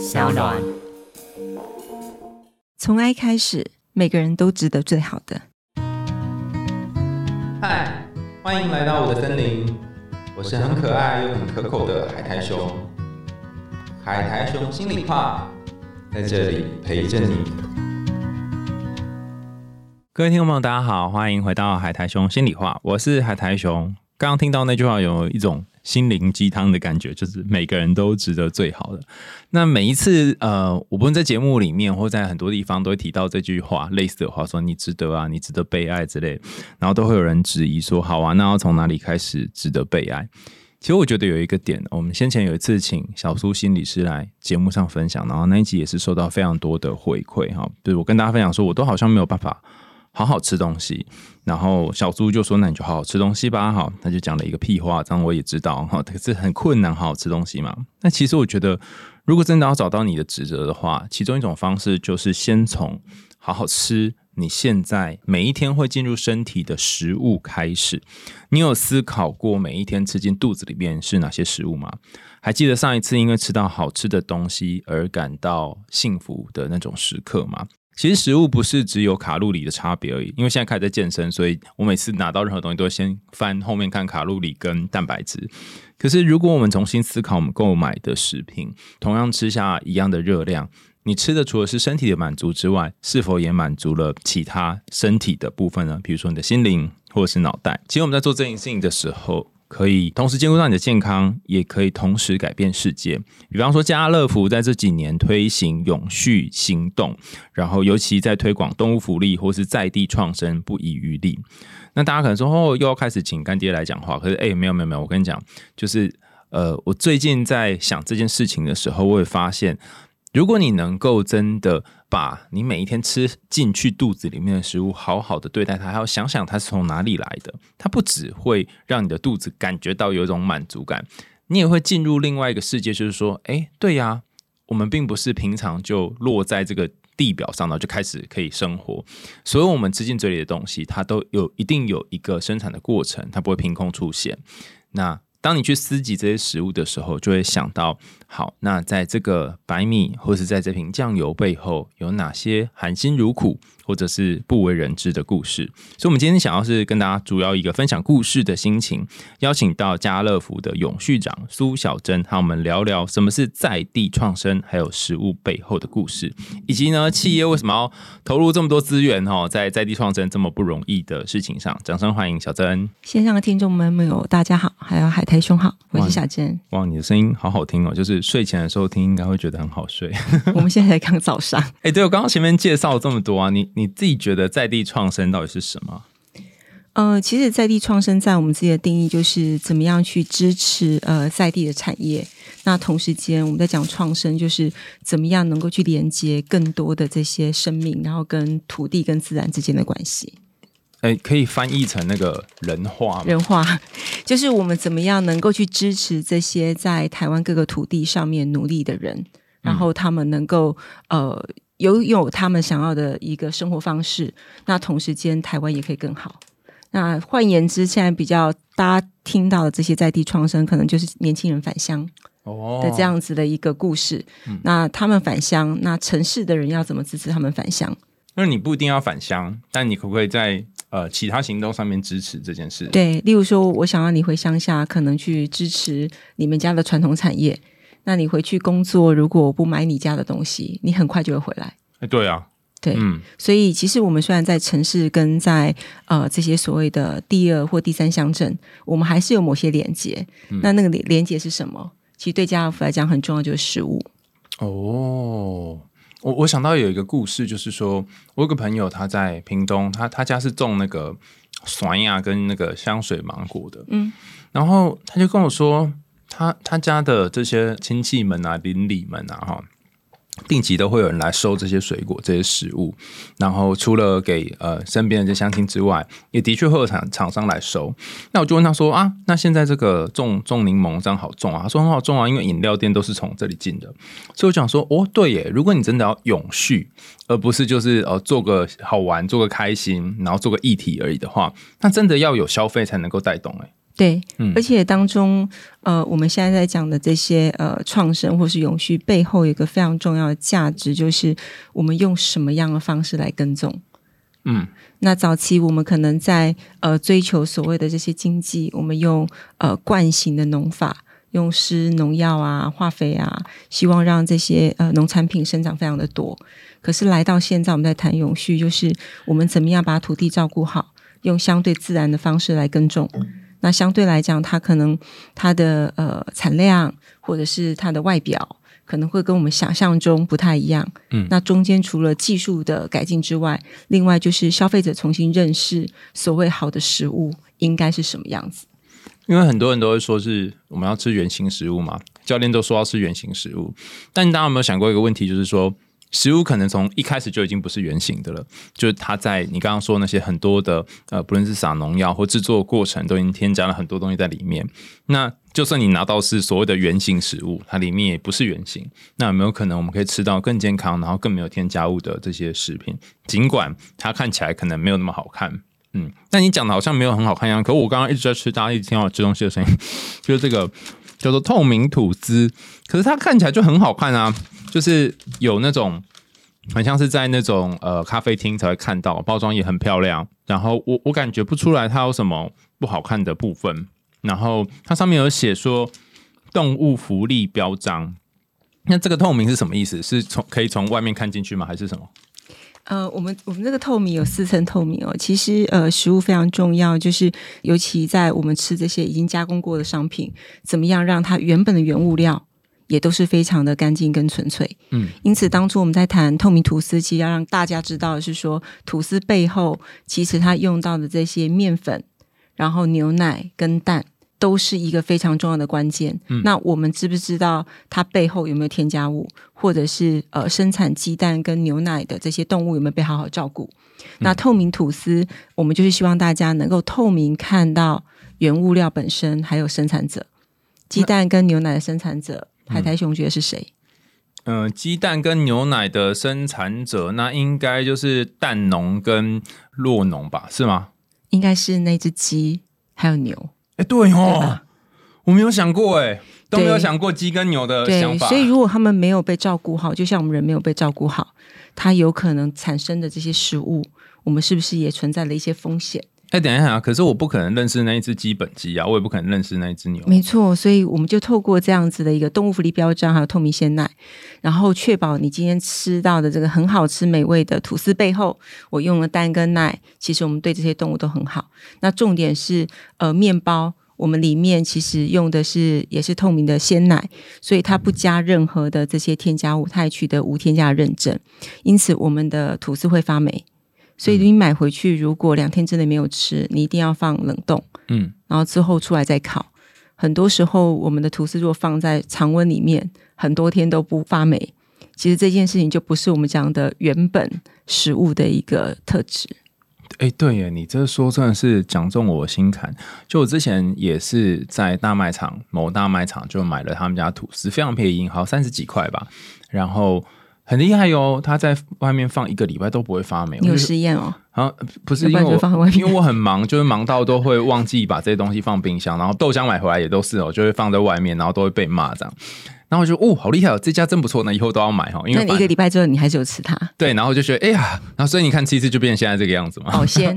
小暖。从爱开始，每个人都值得最好的。嗨，欢迎来到我的森林，我是很可爱又很可口的海苔熊。海苔熊心里话，在这里陪着你。各位听众朋友，大家好，欢迎回到海苔熊心里话，我是海苔熊。刚刚听到那句话，有一种心灵鸡汤的感觉，就是每个人都值得最好的。那每一次，呃，我不论在节目里面，或在很多地方，都会提到这句话，类似的话，说你值得啊，你值得被爱之类，然后都会有人质疑说，好啊，那要从哪里开始值得被爱？其实我觉得有一个点，我们先前有一次请小苏心理师来节目上分享，然后那一集也是受到非常多的回馈哈，就是我跟大家分享说，我都好像没有办法。好好吃东西，然后小猪就说：“那你就好好吃东西吧。”好，他就讲了一个屁话，这样我也知道哈，可是很困难好好吃东西嘛。那其实我觉得，如果真的要找到你的职责的话，其中一种方式就是先从好好吃你现在每一天会进入身体的食物开始。你有思考过每一天吃进肚子里面是哪些食物吗？还记得上一次因为吃到好吃的东西而感到幸福的那种时刻吗？其实食物不是只有卡路里的差别而已，因为现在开始在健身，所以我每次拿到任何东西都会先翻后面看卡路里跟蛋白质。可是如果我们重新思考我们购买的食品，同样吃下一样的热量，你吃的除了是身体的满足之外，是否也满足了其他身体的部分呢？比如说你的心灵或者是脑袋。其实我们在做这件事情的时候。可以同时兼顾到你的健康，也可以同时改变世界。比方说，家乐福在这几年推行永续行动，然后尤其在推广动物福利或是在地创生，不遗余力。那大家可能说，哦，又要开始请干爹来讲话。可是，哎，没有没有没有，我跟你讲，就是呃，我最近在想这件事情的时候，我会发现。如果你能够真的把你每一天吃进去肚子里面的食物好好的对待它，还要想想它是从哪里来的，它不只会让你的肚子感觉到有一种满足感，你也会进入另外一个世界，就是说，哎，对呀，我们并不是平常就落在这个地表上，然后就开始可以生活。所有我们吃进嘴里的东西，它都有一定有一个生产的过程，它不会凭空出现。那当你去思及这些食物的时候，就会想到。好，那在这个白米或是在这瓶酱油背后，有哪些含辛茹苦或者是不为人知的故事？所以，我们今天想要是跟大家主要一个分享故事的心情，邀请到家乐福的永续长苏小珍，和我们聊聊什么是在地创生，还有食物背后的故事，以及呢，企业为什么要投入这么多资源哦，在在地创生这么不容易的事情上。掌声欢迎小珍！线上的听众们有大家好，还有海苔兄好，我是小珍。哇，你的声音好好听哦，就是。睡前的时候听，应该会觉得很好睡。我们现在才刚早上。哎，对我刚刚前面介绍这么多啊，你你自己觉得在地创生到底是什么？呃，其实在地创生在我们自己的定义就是怎么样去支持呃在地的产业。那同时间我们在讲创生，就是怎么样能够去连接更多的这些生命，然后跟土地跟自然之间的关系。哎，可以翻译成那个人话。人话就是我们怎么样能够去支持这些在台湾各个土地上面努力的人，然后他们能够呃拥有他们想要的一个生活方式。那同时间台湾也可以更好。那换言之，现在比较大家听到的这些在地创生，可能就是年轻人返乡哦的这样子的一个故事。那他们返乡，那城市的人要怎么支持他们返乡？那你不一定要返乡，但你可不可以在？呃，其他行动上面支持这件事，对，例如说，我想要你回乡下，可能去支持你们家的传统产业。那你回去工作，如果我不买你家的东西，你很快就会回来。哎，对啊，对，嗯，所以其实我们虽然在城市跟在呃这些所谓的第二或第三乡镇，我们还是有某些连接。那那个连连接是什么？其实对家乐福来讲很重要，就是食物。哦。我我想到有一个故事，就是说我有个朋友他在屏东，他他家是种那个酸呀跟那个香水芒果的，嗯，然后他就跟我说，他他家的这些亲戚们啊、邻里们啊，哈。定期都会有人来收这些水果、这些食物，然后除了给呃身边的这乡亲之外，也的确会有厂厂商来收。那我就问他说啊，那现在这个种种柠檬这样好种啊？他说很好种啊，因为饮料店都是从这里进的。所以我想说，哦，对耶，如果你真的要永续，而不是就是呃做个好玩、做个开心，然后做个议题而已的话，那真的要有消费才能够带动哎。对，嗯而且当中，呃，我们现在在讲的这些呃创生或是永续背后，有一个非常重要的价值，就是我们用什么样的方式来耕种。嗯那早期我们可能在呃追求所谓的这些经济，我们用呃惯性的农法，用施农药啊、化肥啊，希望让这些呃农产品生长非常的多。可是来到现在，我们在谈永续，就是我们怎么样把土地照顾好，用相对自然的方式来耕种。那相对来讲，它可能它的呃产量或者是它的外表，可能会跟我们想象中不太一样。嗯那中间除了技术的改进之外，另外就是消费者重新认识所谓好的食物应该是什么样子。因为很多人都会说是我们要吃原形食物嘛，教练都说要吃原形食物，但大家有没有想过一个问题，就是说食物可能从一开始就已经不是原形的了，就是它在你刚刚说那些很多的呃，不论是撒农药或制作过程，都已经添加了很多东西在里面。那就算你拿到是所谓的原形食物，它里面也不是原形，那有没有可能我们可以吃到更健康，然后更没有添加物的这些食品？尽管它看起来可能没有那么好看。嗯，但你讲的好像没有很好看一样。可我刚刚一直在吃，大家一直听到吃东西的声音，就是这个叫做透明吐司，可是它看起来就很好看啊，就是有那种很像是在那种呃咖啡厅才会看到，包装也很漂亮。然后我我感觉不出来它有什么不好看的部分。然后它上面有写说动物福利标章，那这个透明是什么意思？是从可以从外面看进去吗？还是什么？呃，我们我们这个透明有四层透明哦。其实呃，食物非常重要，就是尤其在我们吃这些已经加工过的商品，怎么样让它原本的原物料也都是非常的干净跟纯粹。嗯，因此当初我们在谈透明吐司，其实要让大家知道的是说，吐司背后其实它用到的这些面粉，然后牛奶跟蛋。都是一个非常重要的关键。嗯那我们知不知道它背后有没有添加物，或者是呃生产鸡蛋跟牛奶的这些动物有没有被好好照顾？那透明吐司，我们就是希望大家能够透明看到原物料本身，还有生产者。鸡蛋跟牛奶的生产者，海苔熊觉得是谁？嗯、鸡蛋跟牛奶的生产者，那应该就是蛋农跟酪农吧？是吗？应该是那只鸡还有牛。哎、对对哦，我没有想过，哎，都没有想过鸡跟牛的想对，法。所以如果他们没有被照顾好，就像我们人没有被照顾好，它有可能产生的这些食物，我们是不是也存在了一些风险？哎、等一下啊！可是我不可能认识那一只基本鸡啊，我也不可能认识那一只牛。没错，所以我们就透过这样子的一个动物福利标章，还有透明鲜奶，然后确保你今天吃到的这个很好吃美味的吐司背后，我用了蛋跟奶，其实我们对这些动物都很好。那重点是，呃，面包我们里面其实用的是也是透明的鲜奶，所以它不加任何的这些添加物，它也取得无添加认证，因此我们的吐司会发霉。所以你买回去，如果两天之内没有吃，你一定要放冷冻。嗯，然后之后出来再烤。很多时候，我们的吐司如果放在常温里面，很多天都不发霉。其实这件事情就不是我们讲的原本食物的一个特质。哎、对耶，你这说真的是讲中我心坎。就我之前也是在大卖场某大卖场就买了他们家吐司，非常便宜，好像三十几块吧。然后很厉害哟，他在外面放一个礼拜都不会发霉。你有实验哦？啊，不是因为因为我很忙，就是忙到都会忘记把这些东西放冰箱，然后豆浆买回来也都是哦，就会放在外面，然后都会被骂这样。然后我就哦，好厉害哦，这家真不错，那以后都要买哈，因为一个礼拜之后，你还是有吃它，对，然后就觉得哎呀，然后所以你看吃一次就变成现在这个样子嘛。好鲜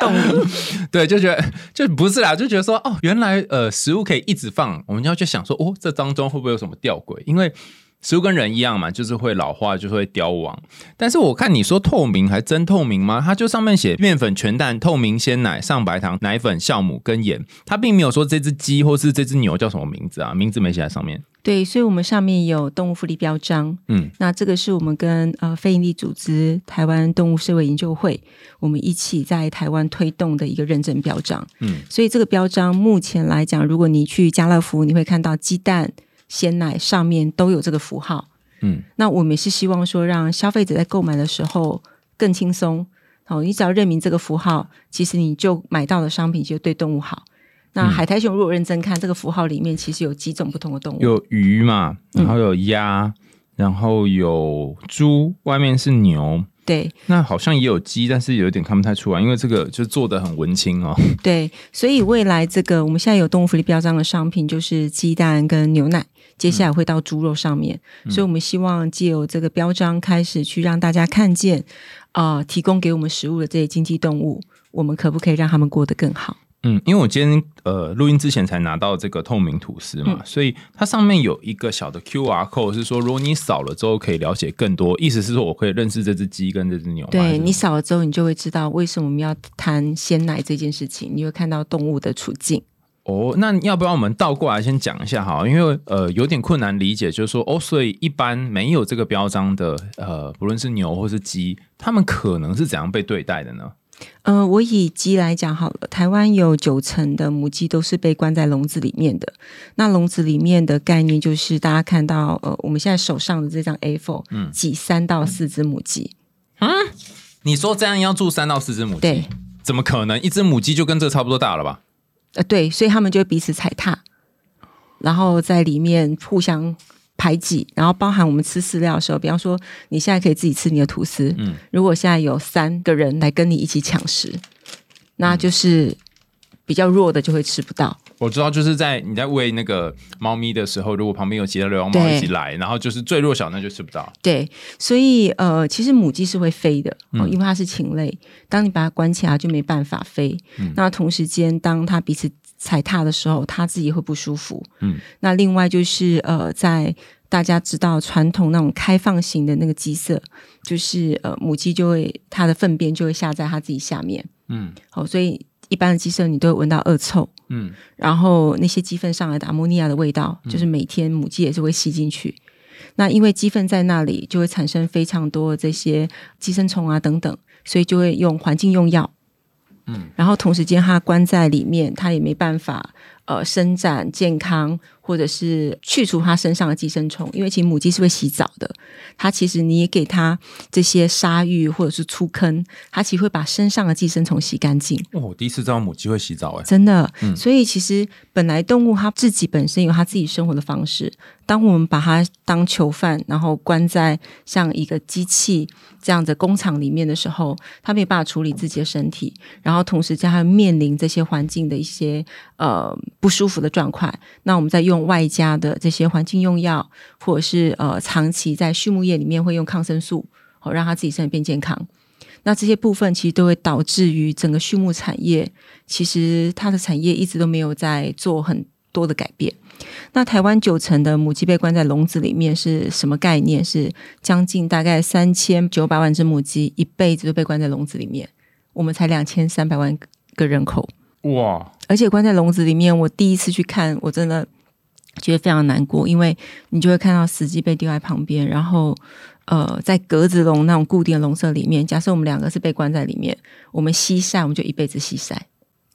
动力。对，就觉得就不是啦，就觉得说哦，原来呃食物可以一直放，我们就要去想说哦，这当中会不会有什么吊诡？因为食物跟人一样嘛，就是会老化，就会凋亡。但是我看你说透明还真透明吗？它就上面写面粉、全蛋、透明鲜奶、上白糖、奶粉、酵母跟盐，它并没有说这只鸡或是这只牛叫什么名字啊，名字没写在上面。对，所以我们上面有动物福利标章。嗯那这个是我们跟呃非营利组织台湾动物社会研究会，我们一起在台湾推动的一个认证标章。嗯所以这个标章目前来讲，如果你去家乐福，你会看到鸡蛋、鲜奶上面都有这个符号。嗯那我们也是希望说，让消费者在购买的时候更轻松。哦，你只要认明这个符号，其实你就买到的商品就对动物好。那海苔熊如果认真看，这个符号里面其实有几种不同的动物。有鱼嘛，然后有鸭，然后有猪，外面是牛，对那好像也有鸡，但是有点看不太出来，因为这个就做的很文青哦。对，所以未来这个我们现在有动物福利标章的商品就是鸡蛋跟牛奶，接下来会到猪肉上面，所以我们希望借由这个标章开始去让大家看见，啊、提供给我们食物的这些经济动物，我们可不可以让他们过得更好？嗯，因为我今天呃录音之前才拿到这个透明吐司嘛，所以它上面有一个小的 QR code，是说如果你扫了之后可以了解更多，意思是说我可以认识这只鸡跟这只牛对你扫了之后，你就会知道为什么我们要谈鲜奶这件事情，你会看到动物的处境。哦，那要不要我们倒过来先讲一下哈？因为呃有点困难理解，就是说哦，所以一般没有这个标章的呃，不论是牛或是鸡，它们可能是怎样被对待的呢？呃，我以鸡来讲好了，台湾有九成的母鸡都是被关在笼子里面的。那笼子里面的概念就是大家看到，呃，我们现在手上的这张 A4，嗯，挤三到四只母鸡啊，你说这样要住三到四只母鸡，对，怎么可能？一只母鸡就跟这差不多大了吧？呃，对，所以他们就会彼此踩踏，然后在里面互相排挤，然后包含我们吃饲料的时候，比方说你现在可以自己吃你的吐司，嗯如果现在有三个人来跟你一起抢食，那就是比较弱的就会吃不到。我知道，就是在你在喂那个猫咪的时候，如果旁边有其他流浪猫对一起来，然后就是最弱小那就吃不到。对，所以呃，其实母鸡是会飞的哦，嗯因为它是禽类。当你把它关起来，就没办法飞。嗯那同时间，当它彼此踩踏的时候，它自己会不舒服。嗯，那另外就是呃，在大家知道传统那种开放型的那个鸡舍，就是呃母鸡就会它的粪便就会下在它自己下面。嗯好、所以一般的鸡舍你都会闻到恶臭。嗯然后那些鸡粪上来的阿莫尼亚的味道，就是每天母鸡也是会吸进去。那因为鸡粪在那里，就会产生非常多的这些寄生虫啊等等，所以就会用环境用药。嗯，然后同时间它关在里面，它也没办法呃伸展健康，或者是去除它身上的寄生虫，因为其实母鸡是会洗澡的，它其实你也给它这些沙浴或者是粗坑，它其实会把身上的寄生虫洗干净。哦，我第一次知道母鸡会洗澡，哎，真的，嗯所以其实本来动物它自己本身有它自己生活的方式。当我们把它当囚犯，然后关在像一个机器这样的工厂里面的时候，它没有办法处理自己的身体，然后同时加上面临这些环境的一些呃不舒服的状况。那我们再用外加的这些环境用药，或者是呃长期在畜牧业里面会用抗生素，哦让它自己身体变健康。那这些部分其实都会导致于整个畜牧产业，其实它的产业一直都没有在做很多的改变。那台湾九成的母鸡被关在笼子里面是什么概念？是将近大概三千九百万只母鸡一辈子都被关在笼子里面，我们才两千三百万个人口，哇，而且关在笼子里面，我第一次去看，我真的觉得非常难过，因为你就会看到死鸡被丢在旁边，然后呃，在格子笼那种固定的笼舍里面，假设我们两个是被关在里面，我们西晒，我们就一辈子西晒。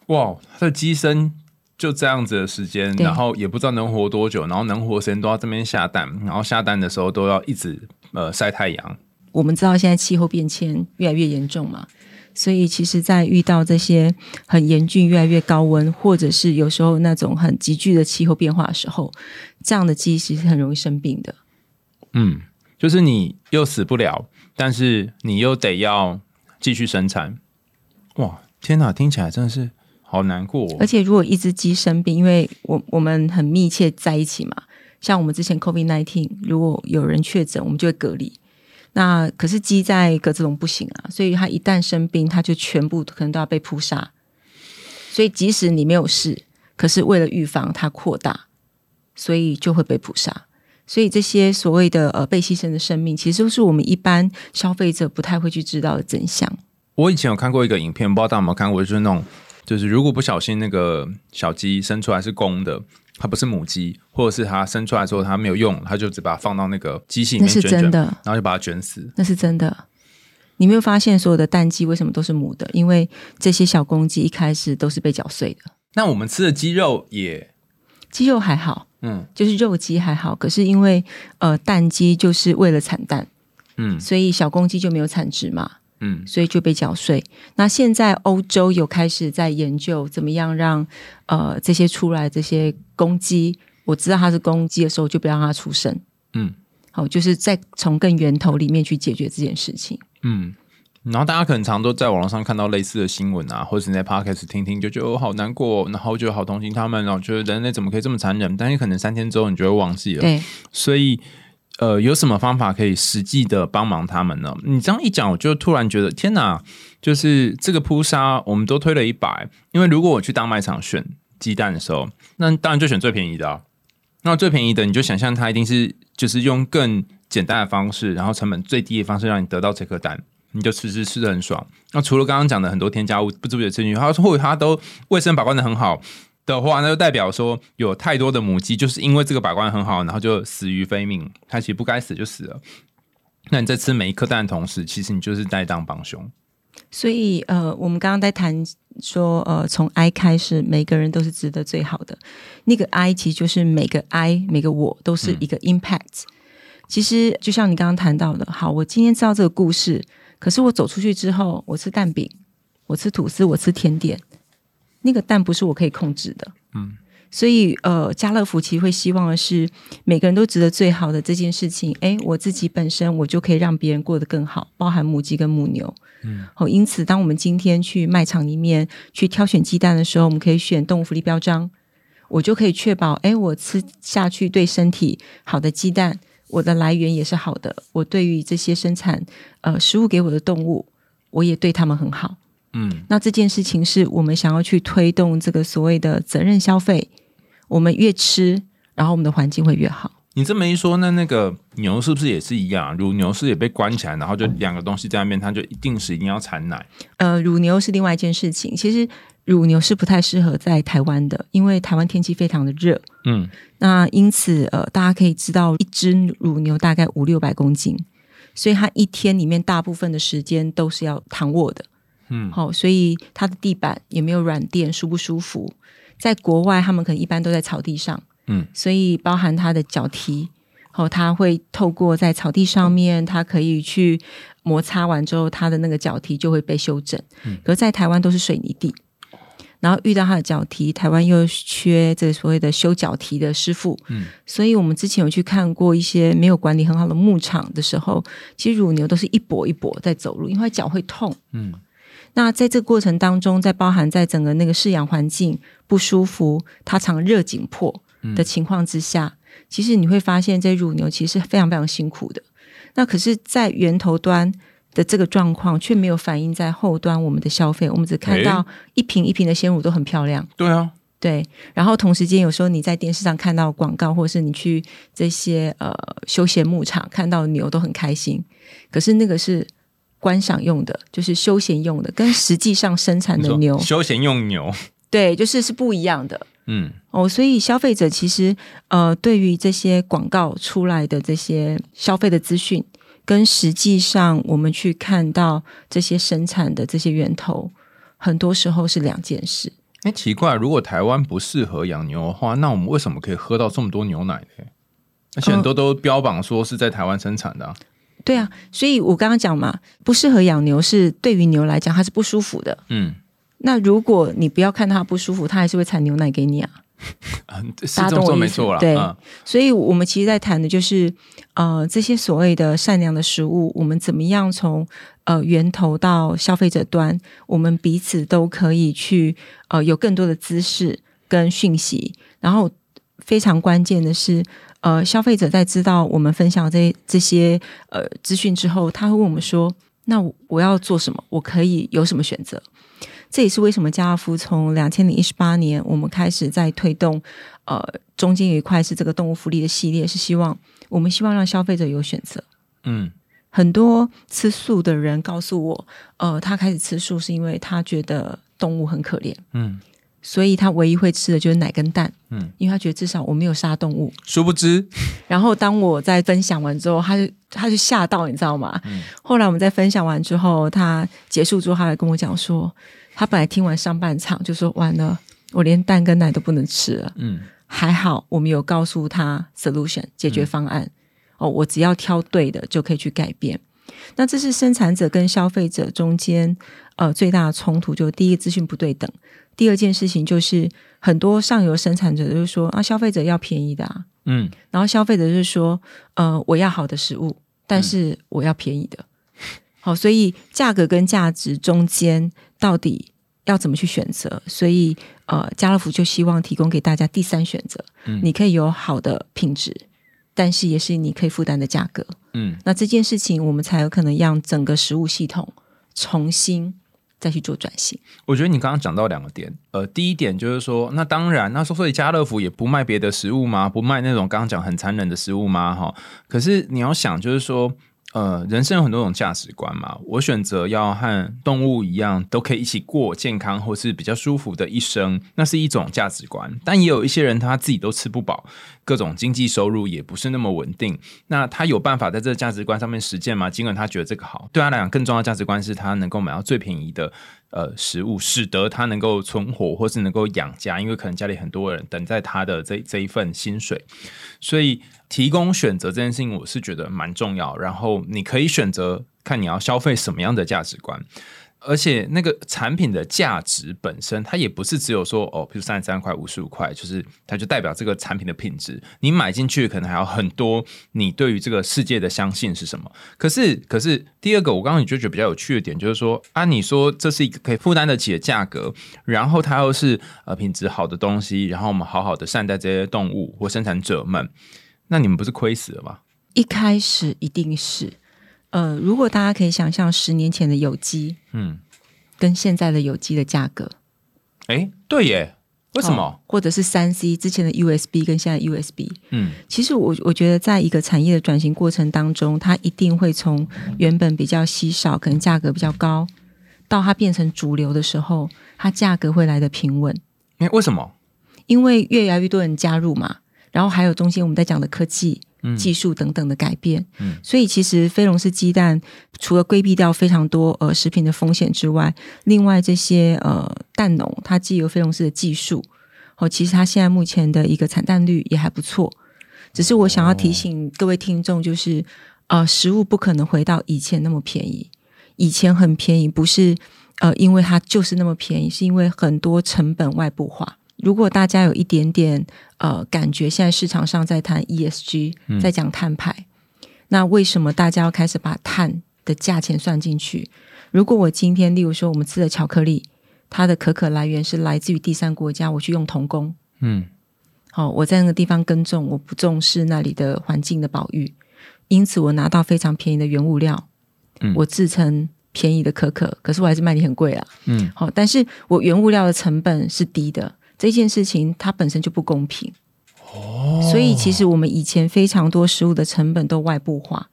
哇，它的鸡生就这样子的时间，然后也不知道能活多久，然后能活时间都要这边下蛋，然后下蛋的时候都要一直呃晒太阳。我们知道现在气候变迁越来越严重嘛，所以其实，在遇到这些很严峻、越来越高温，或者是有时候那种很急剧的气候变化的时候，这样的鸡其实很容易生病的。嗯，就是你又死不了，但是你又得要继续生产。哇，天哪，听起来真的是好难过、哦而。且如果一只鸡生病，因为我我们很密切在一起嘛，像我们之前 COVID nineteen，如果有人确诊，我们就会隔离。那可是鸡在格子笼不行啊，所以它一旦生病，它就全部可能都要被扑杀。所以即使你没有事，可是为了预防它扩大，所以就会被扑杀。所以这些所谓的呃被牺牲的生命，其实都是我们一般消费者不太会去知道的真相。我以前有看过一个影片，不知道大家有没有看过，就是那种，就是如果不小心那个小鸡生出来是公的，它不是母鸡，或者是它生出来之后它没有用，它就只把它放到那个机器里面卷卷，真的。然后就把它卷死。那是真的。你没有发现所有的蛋鸡为什么都是母的？因为这些小公鸡一开始都是被搅碎的。那我们吃的鸡肉也，鸡肉还好，嗯就是肉鸡还好，可是因为呃蛋鸡就是为了产蛋，嗯所以小公鸡就没有产值嘛，嗯所以就被缴税。那现在欧洲有开始在研究怎么样让呃这些出来这些公鸡，我知道它是公鸡的时候就不让它出生。嗯，好，就是在从更源头里面去解决这件事情。嗯，然后大家可能常都在网络上看到类似的新闻啊，或者你在 podcast 听听，就觉得我好难过，然后就好同情他们，然后觉得人类怎么可以这么残忍？但是可能三天之后你就会忘记了。对，所以呃，有什么方法可以实际的帮忙他们呢？你这样一讲，我就突然觉得天哪！就是这个扑杀，我们都推了一百，因为如果我去大卖场选鸡蛋的时候，那当然就选最便宜的。那最便宜的，你就想象它一定是就是用更简单的方式，然后成本最低的方式让你得到这颗蛋，你就吃吃吃的很爽。那除了刚刚讲的很多添加物不知不觉吃进去，它或者它都卫生把关的很好的话，那就代表说有太多的母鸡就是因为这个把关很好，然后就死于非命，它其实不该死就死了。那你在吃每一颗蛋的同时，其实你就是在当帮凶。所以，呃，我们刚刚在谈说，呃，从 I 开始，每个人都是值得最好的。那个 I 其实就是每个 I，每个我都是一个 impact。其实就像你刚刚谈到的，好，我今天知道这个故事，可是我走出去之后，我吃蛋饼，我吃吐司，我吃甜点，那个蛋不是我可以控制的。嗯。所以，呃，家乐福其实会希望的是每个人都值得最好的这件事情。诶，我自己本身我就可以让别人过得更好，包含母鸡跟母牛。嗯，好，因此，当我们今天去卖场里面去挑选鸡蛋的时候，我们可以选动物福利标章，我就可以确保，诶，我吃下去对身体好的鸡蛋，我的来源也是好的。我对于这些生产呃食物给我的动物，我也对他们很好。嗯，那这件事情是我们想要去推动这个所谓的责任消费。我们越吃，然后我们的环境会越好。你这么一说，那那个牛是不是也是一样？乳牛是也被关起来，然后就两个东西在那边，它就一定是一定要产奶。呃，乳牛是另外一件事情。其实乳牛是不太适合在台湾的，因为台湾天气非常的热。嗯，那因此呃，大家可以知道，一只乳牛大概五六百公斤，所以它一天里面大部分的时间都是要躺卧的。嗯，好，所以它的地板也没有软垫，舒不舒服？在国外，他们可能一般都在草地上，嗯，所以包含它的脚蹄，哦，它会透过在草地上面，它可以去摩擦完之后，它的那个脚蹄就会被修整。嗯，可是在台湾都是水泥地，然后遇到他的脚蹄，台湾又缺这个所谓的修脚蹄的师傅，嗯，所以我们之前有去看过一些没有管理很好的牧场的时候，其实乳牛都是一跛一跛在走路，因为脚会痛，嗯。那在这个过程当中，在包含在整个那个饲养环境不舒服、它常热紧迫的情况之下，其实你会发现，这乳牛其实非常非常辛苦的。那可是，在源头端的这个状况，却没有反映在后端我们的消费。我们只看到一瓶一瓶的鲜乳都很漂亮，对啊，对。然后同时间，有时候你在电视上看到广告，或者是你去这些呃休闲牧场看到牛都很开心，可是那个是。观赏用的，就是休闲用的，跟实际上生产的牛，休闲用牛，对，就是是不一样的。嗯，哦，所以消费者其实呃，对于这些广告出来的这些消费的资讯，跟实际上我们去看到这些生产的这些源头，很多时候是两件事。哎，奇怪，如果台湾不适合养牛的话，那我们为什么可以喝到这么多牛奶呢？而且很多都标榜说是在台湾生产的。对啊，所以我刚刚讲嘛，不适合养牛是对于牛来讲它是不舒服的。嗯，那如果你不要看它不舒服，它还是会产牛奶给你啊。大家懂我没错了。对，所以我们其实在谈的就是，呃，这些所谓的善良的食物，我们怎么样从呃源头到消费者端，我们彼此都可以去呃有更多的知识跟讯息，然后非常关键的是。呃，消费者在知道我们分享这这些呃资讯之后，他会问我们说：“那我要做什么？我可以有什么选择？”这也是为什么家乐福从两千零一十八年我们开始在推动，呃，中间有一块是这个动物福利的系列，是希望我们希望让消费者有选择。嗯，很多吃素的人告诉我，呃，他开始吃素是因为他觉得动物很可怜。嗯。所以他唯一会吃的就是奶跟蛋，嗯，因为他觉得至少我没有杀动物。殊不知，然后当我在分享完之后，他就他就吓到，你知道吗？嗯。后来我们在分享完之后，他结束之后，他来跟我讲说，他本来听完上半场就说完了，我连蛋跟奶都不能吃了。嗯。还好我们有告诉他 solution 解决方案，哦，我只要挑对的就可以去改变。那这是生产者跟消费者中间呃最大的冲突，就第一个资讯不对等。第二件事情就是，很多上游生产者就是说啊，消费者要便宜的啊，嗯，然后消费者就是说，呃，我要好的食物，但是我要便宜的。好，所以价格跟价值中间到底要怎么去选择？所以呃，家乐福就希望提供给大家第三选择，嗯你可以有好的品质，但是也是你可以负担的价格。嗯，那这件事情，我们才有可能让整个食物系统重新再去做转型。我觉得你刚刚讲到两个点，呃，第一点就是说，那当然，那说所以家乐福也不卖别的食物吗？不卖那种刚刚讲很残忍的食物吗？哈，可是你要想，就是说。呃，人生有很多种价值观嘛。我选择要和动物一样，都可以一起过健康或是比较舒服的一生，那是一种价值观。但也有一些人他自己都吃不饱，各种经济收入也不是那么稳定。那他有办法在这个价值观上面实践吗？尽管他觉得这个好，对他来讲，更重要的价值观是他能够买到最便宜的呃食物，使得他能够存活或是能够养家，因为可能家里很多人等在他的这这一份薪水，所以。提供选择这件事情，我是觉得蛮重要。然后你可以选择看你要消费什么样的价值观，而且那个产品的价值本身，它也不是只有说哦，比如三十三块、五十五块，就是它就代表这个产品的品质。你买进去可能还有很多你对于这个世界的相信是什么。可是，可是第二个，我刚刚你就觉得比较有趣的点，就是说啊，你说这是一个可以负担得起的价格，然后它又是呃品质好的东西，然后我们好好的善待这些动物或生产者们。那你们不是亏死了吗？一开始一定是，呃，如果大家可以想象十年前的有机，嗯，跟现在的有机的价格，哎，对耶，为什么？哦或者是三 C 之前的 USB 跟现在 USB，嗯其实我我觉得，在一个产业的转型过程当中，它一定会从原本比较稀少，可能价格比较高，到它变成主流的时候，它价格会来的平稳，哎，为什么？因为越来越多人加入嘛，然后还有中间我们在讲的科技、嗯技术等等的改变，嗯所以其实非龙式鸡蛋除了规避掉非常多呃食品的风险之外，另外这些呃蛋农它既有非龙式的技术，哦，其实它现在目前的一个产蛋率也还不错。只是我想要提醒各位听众，就是、呃，食物不可能回到以前那么便宜。以前很便宜，不是呃因为它就是那么便宜，是因为很多成本外部化。如果大家有一点点呃感觉，现在市场上在谈 ESG，在讲碳排，那为什么大家要开始把碳的价钱算进去？如果我今天，例如说我们吃的巧克力，它的可可来源是来自于第三国家，我去用童工，嗯。好、我在那个地方耕种，我不重视那里的环境的保育，因此我拿到非常便宜的原物料，嗯。我制成便宜的可可，可是我还是卖你很贵啊。嗯。好、但是我原物料的成本是低的，这件事情它本身就不公平。哦，所以其实我们以前非常多食物的成本都外部化，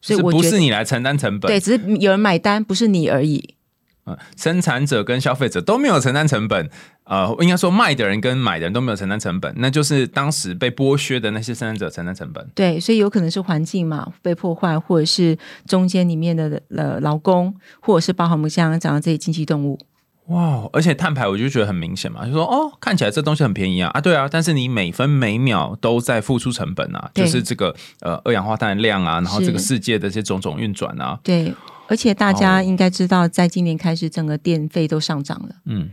所以我觉得是你来承担成本？对，只是有人买单，不是你而已。呃，生产者跟消费者都没有承担成本，呃，应该说卖的人跟买的人都没有承担成本，那就是当时被剥削的那些生产者承担成本。对，所以有可能是环境嘛被破坏，或者是中间里面的呃劳工，或者是包含我们刚刚讲的这些经济动物。哇，而且碳排我就觉得很明显嘛，就说哦，看起来这东西很便宜啊，啊，对啊，但是你每分每秒都在付出成本啊，就是这个呃二氧化碳的量啊，然后这个世界的这些种种运转啊，对，而且大家应该知道，在今年开始，整个电费都上涨了。嗯。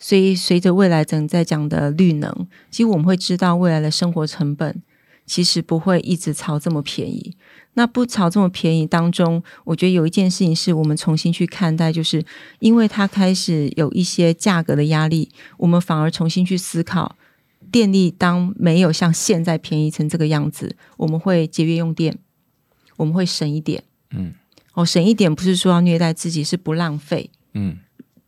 所以随着未来正在讲的绿能，其实我们会知道未来的生活成本其实不会一直超这么便宜。那不炒这么便宜当中，我觉得有一件事情是我们重新去看待，就是因为它开始有一些价格的压力，我们反而重新去思考，电力当没有像现在便宜成这个样子，我们会节约用电，我们会省一点。嗯，哦，省一点不是说要虐待自己，是不浪费。嗯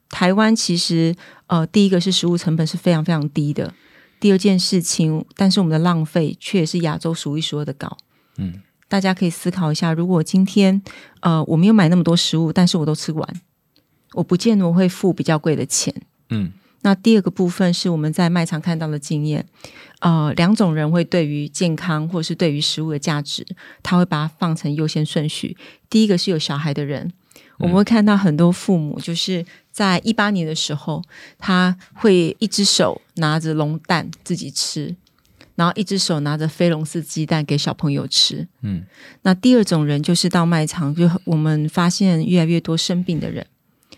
台湾其实呃，第一个是食物成本是非常非常低的，第二件事情，但是我们的浪费却是亚洲数一数二的高。嗯，大家可以思考一下，如果今天呃我没有买那么多食物，但是我都吃完，我不见得我会付比较贵的钱。嗯那第二个部分是我们在卖场看到的经验，呃，两种人会对于健康或者是对于食物的价值，他会把它放成优先顺序。第一个是有小孩的人，我们会看到很多父母就是在一八年的时候，他会一只手拿着龙蛋自己吃，然后一只手拿着飞龙式鸡蛋给小朋友吃。嗯那第二种人就是到卖场，就我们发现越来越多生病的人，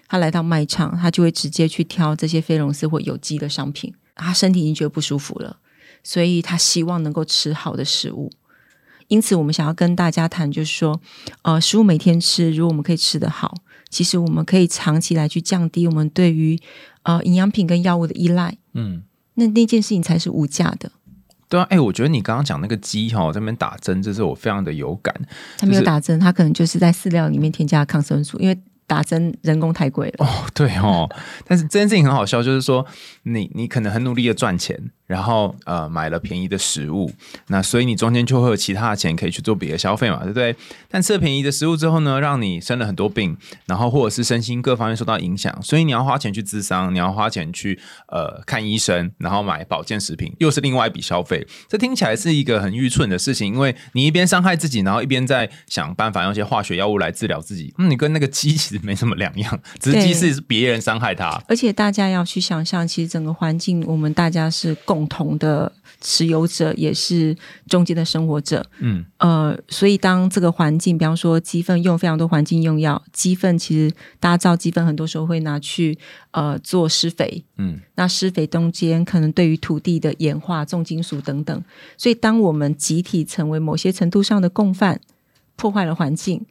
他来到卖场，他就会直接去挑这些非龙丝或有机的商品，他身体已经觉得不舒服了，所以他希望能够吃好的食物。因此，我们想要跟大家谈，就是说，呃，食物每天吃，如果我们可以吃得好，其实我们可以长期来去降低我们对于呃营养品跟药物的依赖。嗯，那那件事情才是无价的。对啊，哎、我觉得你刚刚讲那个鸡哈，这边打针，这是我非常的有感。他没有就是打针，他可能就是在饲料里面添加抗生素，因为打针人工太贵了。哦，对哦，但是这件事情很好笑，就是说你你可能很努力的赚钱，然后呃买了便宜的食物，那所以你中间就会有其他的钱可以去做别的消费嘛，对不对？但吃了便宜的食物之后呢，让你生了很多病，然后或者是身心各方面受到影响，所以你要花钱去治伤，你要花钱去呃看医生，然后买保健食品，又是另外一笔消费。这听起来是一个很愚蠢的事情，因为你一边伤害自己，然后一边在想办法用一些化学药物来治疗自己。嗯，你跟那个鸡其实没什么两样，只是鸡是别人伤害它。而且大家要去想象，其实整个环境，我们大家是共同的持有者，也是中间的生活者。嗯，呃，所以当这个环境，比方说鸡粪用非常多环境用药，鸡粪其实大家知道，鸡粪很多时候会拿去呃做施肥，嗯，那施肥中间可能对于土地的演化、重金属等等，所以当我们集体成为某些程度上的共犯，破坏了环境。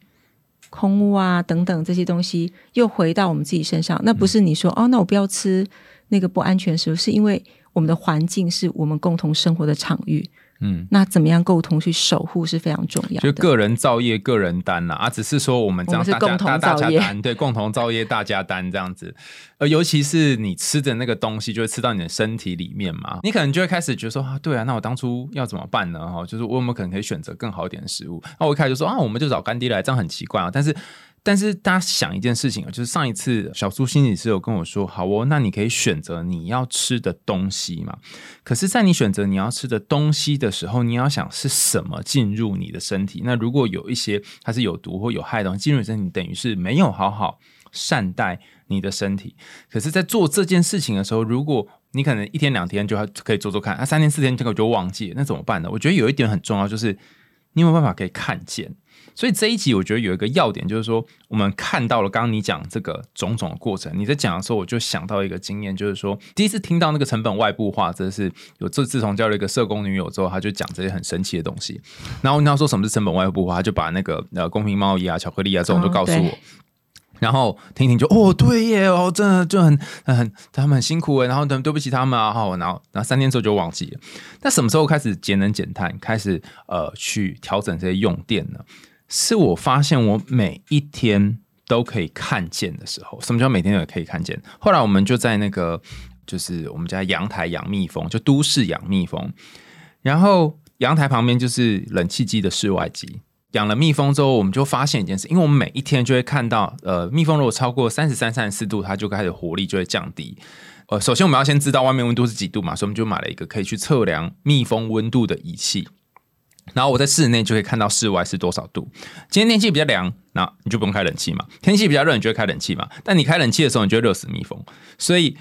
空屋啊，等等这些东西又回到我们自己身上，那不是你说、哦，那我不要吃那个不安全食物，是因为我们的环境是我们共同生活的场域，嗯，那怎么样共同去守护是非常重要的。就个人造业、个人担啦，啊，只是说我们这样大家共同大大造业家担，对，共同造业大家担这样子。呃，尤其是你吃的那个东西，就会吃到你的身体里面嘛，你可能就会开始觉得说啊，对啊，那我当初要怎么办呢？哈，就是我有没有可能可以选择更好一点的食物？那我一开始就说啊，我们就找干爹来，这样很奇怪啊，但是。但是大家想一件事情啊，就是上一次小苏心理师有跟我说，好哦，那你可以选择你要吃的东西嘛。可是，在你选择你要吃的东西的时候，你要想是什么进入你的身体。那如果有一些它是有毒或有害的东西进入你身体，等于是没有好好善待你的身体。可是，在做这件事情的时候，如果你可能一天两天就可以做做看，啊，三天四天结果就忘记了，那怎么办呢？我觉得有一点很重要，就是你有没有办法可以看见。所以这一集我觉得有一个要点，就是说我们看到了刚刚你讲这个种种的过程，你在讲的时候，我就想到一个经验，就是说第一次听到那个成本外部化，这是有自自从交了一个社工女友之后，他就讲这些很神奇的东西。然后问他说什么是成本外部化，他就把那个呃公平贸易啊、巧克力啊这种都告诉我。然后听一听就哦对耶哦真的就很很他们很辛苦哎，然后对对不起他们啊，好然后然后三天之后就忘记了。那什么时候开始节能减碳，开始呃去调整这些用电呢？是我发现我每一天都可以看见的时候。什么叫每天都可以看见？后来我们就在那个就是我们家阳台养蜜蜂，就都市养蜜蜂，然后阳台旁边就是冷气机的室外机。养了蜜蜂之后，我们就发现一件事，因为我们每一天就会看到，呃，蜜蜂如果超过三十三、三十四度，它就开始活力就会降低。呃，首先我们要先知道外面温度是几度嘛，所以我们就买了一个可以去测量蜜蜂温度的仪器。然后我在室内就可以看到室外是多少度。今天天气比较凉，那你就不用开冷气嘛；天气比较热，你就会开冷气嘛。但你开冷气的时候，你就会热死蜜蜂。所以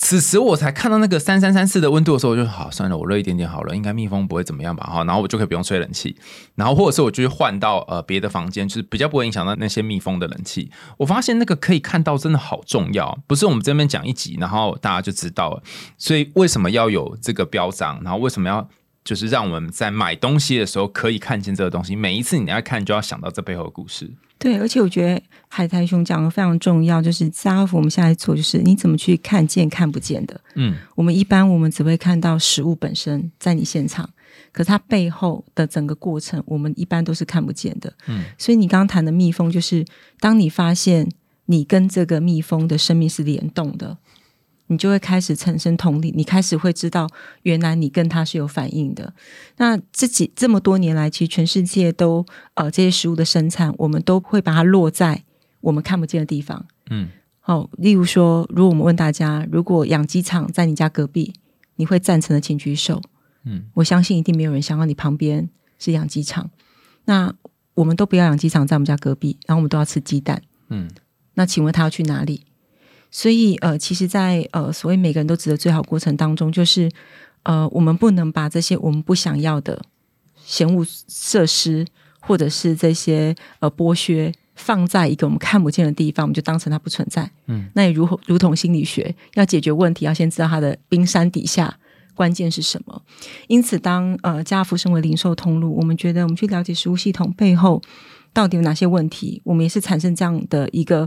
此时我才看到那个三三三四的温度的时候，我就好算了，我热一点点好了，应该蜜蜂不会怎么样吧？哈，然后我就可以不用吹冷气，然后或者是我就去换到呃别的房间，就是比较不会影响到那些蜜蜂的冷气。我发现那个可以看到真的好重要，不是我们这边讲一集，然后大家就知道了。所以为什么要有这个标章？然后为什么要？就是让我们在买东西的时候可以看见这个东西，每一次你要看就要想到这背后的故事。对，而且我觉得海苔熊讲的非常重要，就是在阿福我们现在做，就是你怎么去看见看不见的。嗯，我们一般我们只会看到食物本身在你现场，可是它背后的整个过程，我们一般都是看不见的。嗯，所以你刚刚谈的蜜蜂，就是当你发现你跟这个蜜蜂的生命是联动的。你就会开始产生同理，你开始会知道，原来你跟他是有反应的。那自己这么多年来，其实全世界都呃这些食物的生产，我们都会把它落在我们看不见的地方。嗯，好、例如说，如果我们问大家，如果养鸡场在你家隔壁，你会赞成的，请举手。嗯，我相信一定没有人想要你旁边是养鸡场。那我们都不要养鸡场在我们家隔壁，然后我们都要吃鸡蛋。嗯，那请问他要去哪里？所以呃，其实在，呃所谓每个人都值得最好过程当中，就是呃，我们不能把这些我们不想要的嫌恶设施，或者是这些呃剥削，放在一个我们看不见的地方，我们就当成它不存在。嗯，那也如如同心理学，要解决问题，要先知道它的冰山底下关键是什么。因此，当呃家福身为零售通路，我们觉得我们去了解食物系统背后到底有哪些问题，我们也是产生这样的一个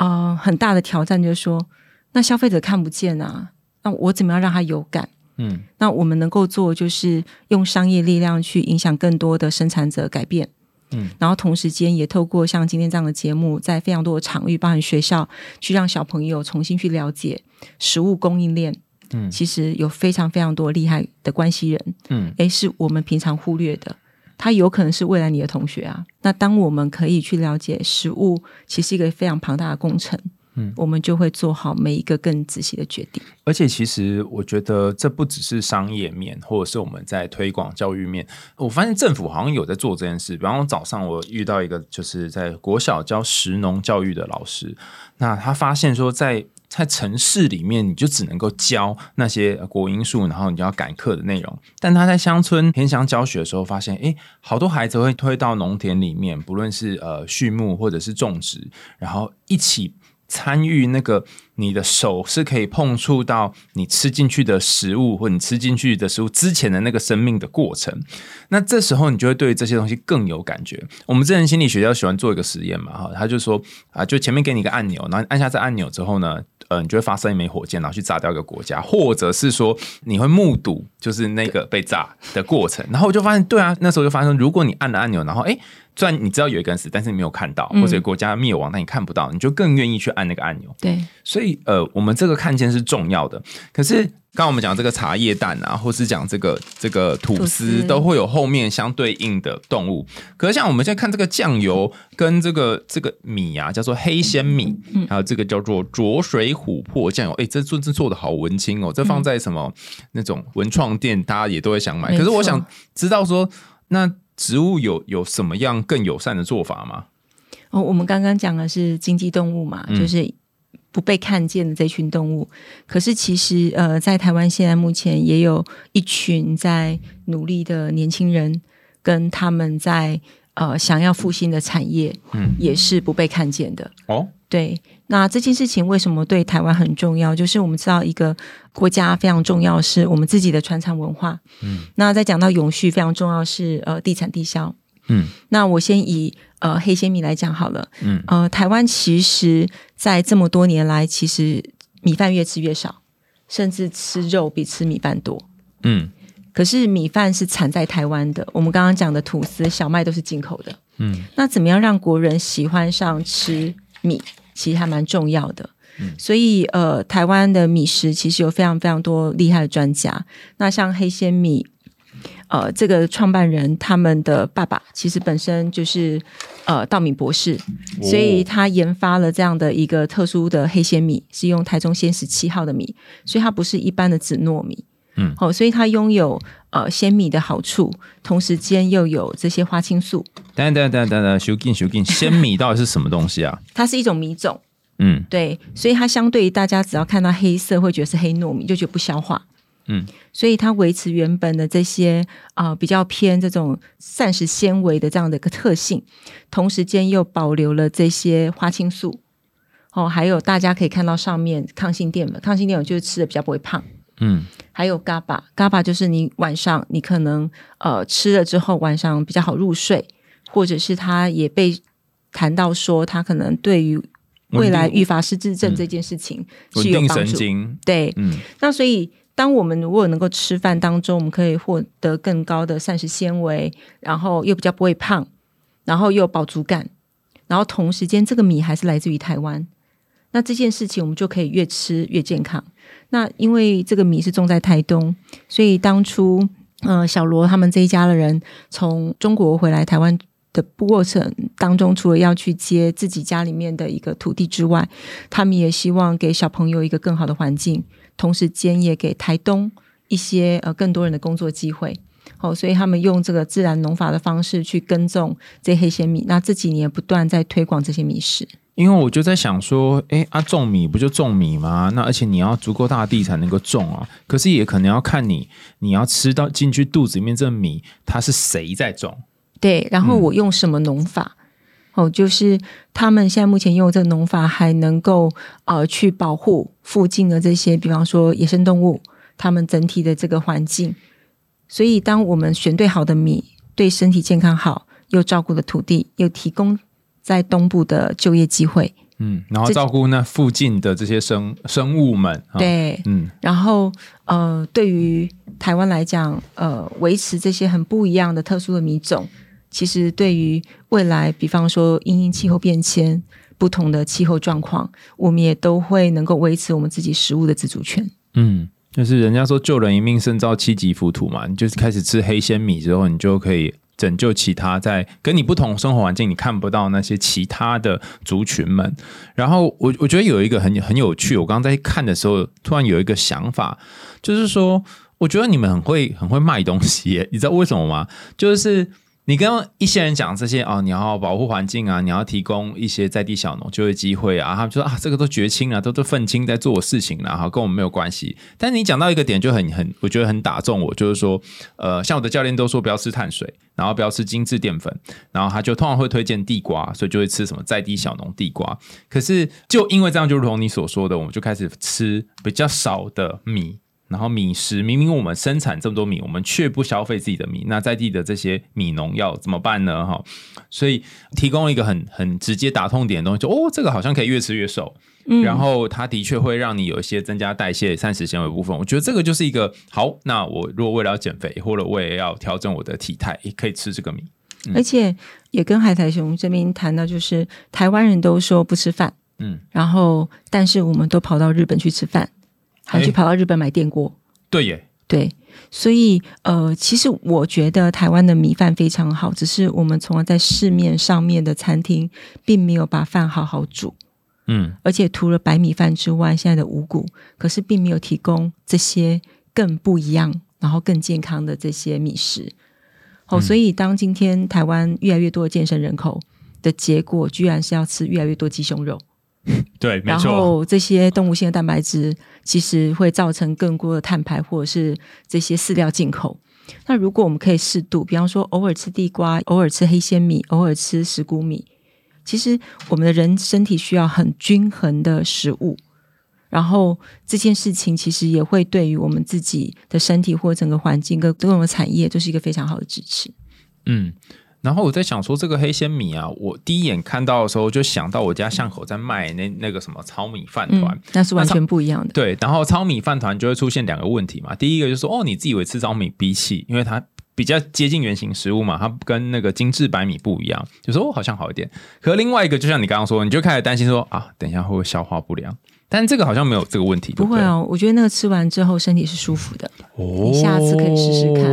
呃很大的挑战，就是说，那消费者看不见啊，那我怎么样让他有感？嗯那我们能够做，就是用商业力量去影响更多的生产者改变。嗯，然后同时间也透过像今天这样的节目，在非常多的场域，包含学校，去让小朋友重新去了解食物供应链。嗯其实有非常非常多厉害的关系人，嗯诶，是我们平常忽略的。他有可能是未来你的同学啊。那当我们可以去了解食物，其实一个非常庞大的工程，嗯，我们就会做好每一个更仔细的决定。而且其实我觉得这不只是商业面，或者是我们在推广教育面。我发现政府好像有在做这件事。比方说早上我遇到一个就是在国小教食农教育的老师，那他发现说在在城市里面，你就只能够教那些国因素，然后你就要赶课的内容。但他在乡村偏乡教学的时候，发现诶，好多孩子会推到农田里面，不论是呃畜牧或者是种植，然后一起参与那个你的手是可以碰触到你吃进去的食物，或你吃进去的食物之前的那个生命的过程。那这时候你就会对这些东西更有感觉。我们之前心理学家喜欢做一个实验嘛，哈，他就说啊，就前面给你一个按钮，然后按下这按钮之后呢，呃，你就会发射一枚火箭，然后去炸掉一个国家，或者是说你会目睹就是那个被炸的过程。然后我就发现，对啊，那时候就发现，如果你按了按钮，然后哎。虽然你知道有一个人死，但是你没有看到，或者国家灭亡，但你看不到，你就更愿意去按那个按钮。对，所以呃，我们这个看见是重要的。可是刚刚我们讲这个茶叶蛋啊，或是讲这个这个吐吐司，都会有后面相对应的动物。可是像我们现在看这个酱油跟这个这个米啊，叫做黑鲜米，还有这个叫做浊水琥珀酱油，哎，这做这做的好文青哦，这放在什么那种文创店，大家也都会想买。可是我想知道说，那植物有有什么样更友善的做法吗？哦，我们刚刚讲的是经济动物嘛，嗯就是不被看见的这群动物。可是其实呃，在台湾现在目前也有一群在努力的年轻人，跟他们在呃想要复兴的产业，嗯，也是不被看见的。哦，对，那这件事情为什么对台湾很重要？就是我们知道一个国家非常重要是我们自己的传承文化。嗯，那在讲到永续非常重要的是呃地产地销。嗯那我先以呃黑鲜米来讲好了。嗯呃，台湾其实在这么多年来，其实米饭越吃越少，甚至吃肉比吃米饭多。嗯可是米饭是产在台湾的，我们刚刚讲的吐司、小麦都是进口的。嗯那怎么样让国人喜欢上吃米，其实还蛮重要的。嗯所以呃，台湾的米食其实有非常非常多厉害的专家。那像黑鲜米，呃，这个创办人他们的爸爸其实本身就是呃稻米博士，哦所以他研发了这样的一个特殊的黑鲜米，是用台中鲜十七号的米，所以它不是一般的紫糯米。嗯哦，所以它拥有呃鲜米的好处，同时间又有这些花青素，等等等等等，修进修进，鲜米到底是什么东西啊？它是一种米种。嗯对，所以它相对于大家只要看到黑色会觉得是黑糯米，就觉得不消化。嗯，所以它维持原本的这些啊、呃比较偏这种膳食纤维的这样的一个特性，同时间又保留了这些花青素。哦，还有大家可以看到上面抗性淀粉，抗性淀粉就是吃的比较不会胖。嗯还有 GABA，GABA 就是你晚上你可能呃吃了之后晚上比较好入睡，或者是它也被谈到说它可能对于未来预防失智症这件事情是有帮助。经，对，嗯那所以当我们如果能够吃饭当中，我们可以获得更高的膳食纤维，然后又比较不会胖，然后又有饱足感，然后同时间这个米还是来自于台湾，那这件事情我们就可以越吃越健康。那因为这个米是种在台东，所以当初呃小罗他们这一家的人从中国回来台湾。的过程当中，除了要去接自己家里面的一个土地之外，他们也希望给小朋友一个更好的环境，同时间也给台东一些呃更多人的工作机会。哦，所以他们用这个自然农法的方式去耕种这黑鲜米，那这几年不断在推广这些米食。因为我就在想说，哎啊，种米不就种米吗？那而且你要足够大地才能够种啊。可是也可能要看你，你要吃到进去肚子里面这米，它是谁在种？对，然后嗯我用什么农法？哦，就是他们现在目前用这个农法，还能够呃去保护附近的这些，比方说野生动物，他们整体的这个环境。所以，当我们选对好的米，对身体健康好，又照顾了土地，又提供在东部的就业机会，嗯，然后照顾那附近的这些生生物们，啊对，嗯然后呃，对于台湾来讲，呃，维持这些很不一样的特殊的米种，其实对于未来，比方说因应气候变迁、不同的气候状况，我们也都会能够维持我们自己食物的自主权。嗯，就是人家说救人一命胜造七级浮屠嘛，你就是开始吃黑鲜米之后，你就可以拯救其他在跟你不同生活环境你看不到那些其他的族群们。然后我我觉得有一个很很有趣，我刚刚在看的时候，突然有一个想法，就是说，我觉得你们很会很会卖东西耶，你知道为什么吗？就是。你跟一些人讲这些哦，你要保护环境啊，你要提供一些在地小农就业机会啊，他们就说啊，这个都绝亲啊，都都愤青在做事情了，哈，跟我们没有关系。但你讲到一个点就很很，我觉得很打中我，就是说，呃，像我的教练都说不要吃碳水，然后不要吃精致淀粉，然后他就通常会推荐地瓜，所以就会吃什么在地小农地瓜。可是就因为这样，就如同你所说的，我们就开始吃比较少的米。然后米食，明明我们生产这么多米，我们却不消费自己的米，那在地的这些米农要怎么办呢？哈，所以提供一个很很直接打痛点的东西，就哦，这个好像可以越吃越瘦，嗯然后它的确会让你有一些增加代谢、膳食纤维部分。我觉得这个就是一个好。那我如果为了要减肥，或者我也要调整我的体态，也可以吃这个米。而且也跟海苔熊这边谈到，就是台湾人都说不吃饭，嗯，然后但是我们都跑到日本去吃饭，还去哎跑到日本买电锅。对耶，对，所以呃，其实我觉得台湾的米饭非常好，只是我们从而在市面上面的餐厅并没有把饭好好煮，嗯而且除了白米饭之外，现在的五谷可是并没有提供这些更不一样，然后更健康的这些米食。哦，嗯所以当今天台湾越来越多的健身人口的结果，居然是要吃越来越多鸡胸肉。对，没然，后这些动物性的蛋白质其实会造成更多的碳排，或者是这些饲料进口。那如果我们可以适度，比方说偶尔吃地瓜，偶尔吃黑鲜米，偶尔吃石谷米，其实我们的人身体需要很均衡的食物。然后这件事情其实也会对于我们自己的身体或整个环境跟各种的产业都是一个非常好的支持。嗯。然后我在想说，这个黑鲜米啊，我第一眼看到的时候就想到我家巷口在卖那那个什么糙米饭团，嗯，那是完全不一样的。对，然后糙米饭团就会出现两个问题嘛。第一个就是说，哦，你自以为吃糙米比起，因为它比较接近原型食物嘛，它跟那个精致白米不一样，就说哦好像好一点。可另外一个，就像你刚刚说，你就开始担心说啊，等一下会不会消化不良？但这个好像没有这个问题，不会哦，我觉得那个吃完之后身体是舒服的，哦你下次可以试试看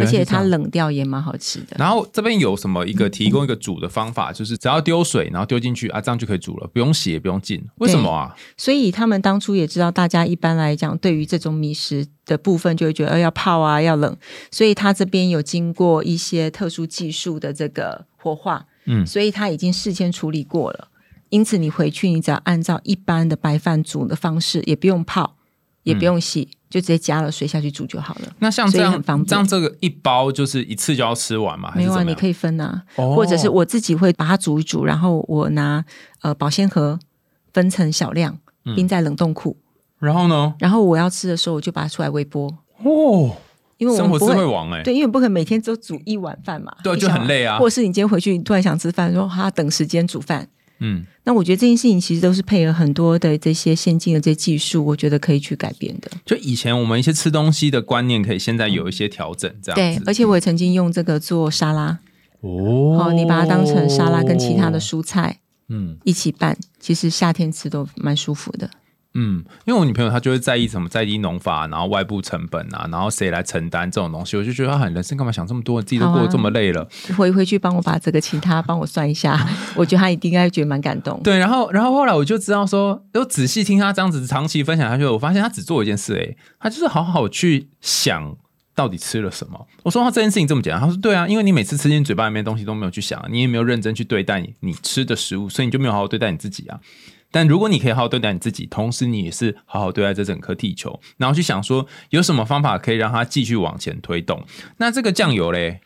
而且它冷掉也蛮好吃的。然后这边有什么一个提供一个煮的方法，就是只要丢水，然后丢进去啊，这样就可以煮了，不用洗也不用浸。为什么啊？所以他们当初也知道，大家一般来讲对于这种米食的部分，就会觉得、呃、要泡啊，要冷，所以他这边有经过一些特殊技术的这个活化，嗯所以他已经事先处理过了。因此你回去，你只要按照一般的白饭煮的方式，也不用泡，也不用洗，就直接加了水下去煮就好了。那像这样很方便这样这个一包就是一次就要吃完吗？还没有啊？你可以分啊，哦或者是我自己会把它煮一煮，然后我拿呃保鲜盒分成小量，嗯冰在冷冻库，然后呢？然后我要吃的时候我就把它出来微波，哦，因为我生活智们不会慧王哎、对，因为不可能每天都煮一碗饭嘛，对就很累啊或者是你今天回去你突然想吃饭，说哈等时间煮饭。嗯，那我觉得这件事情其实都是配合很多的这些先进的这些技术，我觉得可以去改变的。就以前我们一些吃东西的观念，可以现在有一些调整，这样子，。对而且我也曾经用这个做沙拉，哦好、你把它当成沙拉跟其他的蔬菜嗯一起拌，其实夏天吃都蛮舒服的。嗯，因为我女朋友她就会在意什么在意农法，然后外部成本啊，然后谁来承担这种东西，我就觉得她很，人生干嘛想这么多？自己都过得这么累了。回回去帮我把这个请他帮我算一下，我觉得她一定应该觉得蛮感动。对，然后然后后来我就知道说，又仔细听她这样子长期分享下去，我发现她只做一件事、哎，她就是好好去想。到底吃了什么？我说他这件事情这么简单，他说对啊，因为你每次吃进嘴巴里面的东西都没有去想，你也没有认真去对待你你吃的食物，所以你就没有好好对待你自己啊。但如果你可以好好对待你自己，同时你也是好好对待这整颗地球，然后去想说有什么方法可以让它继续往前推动。那这个酱油嘞，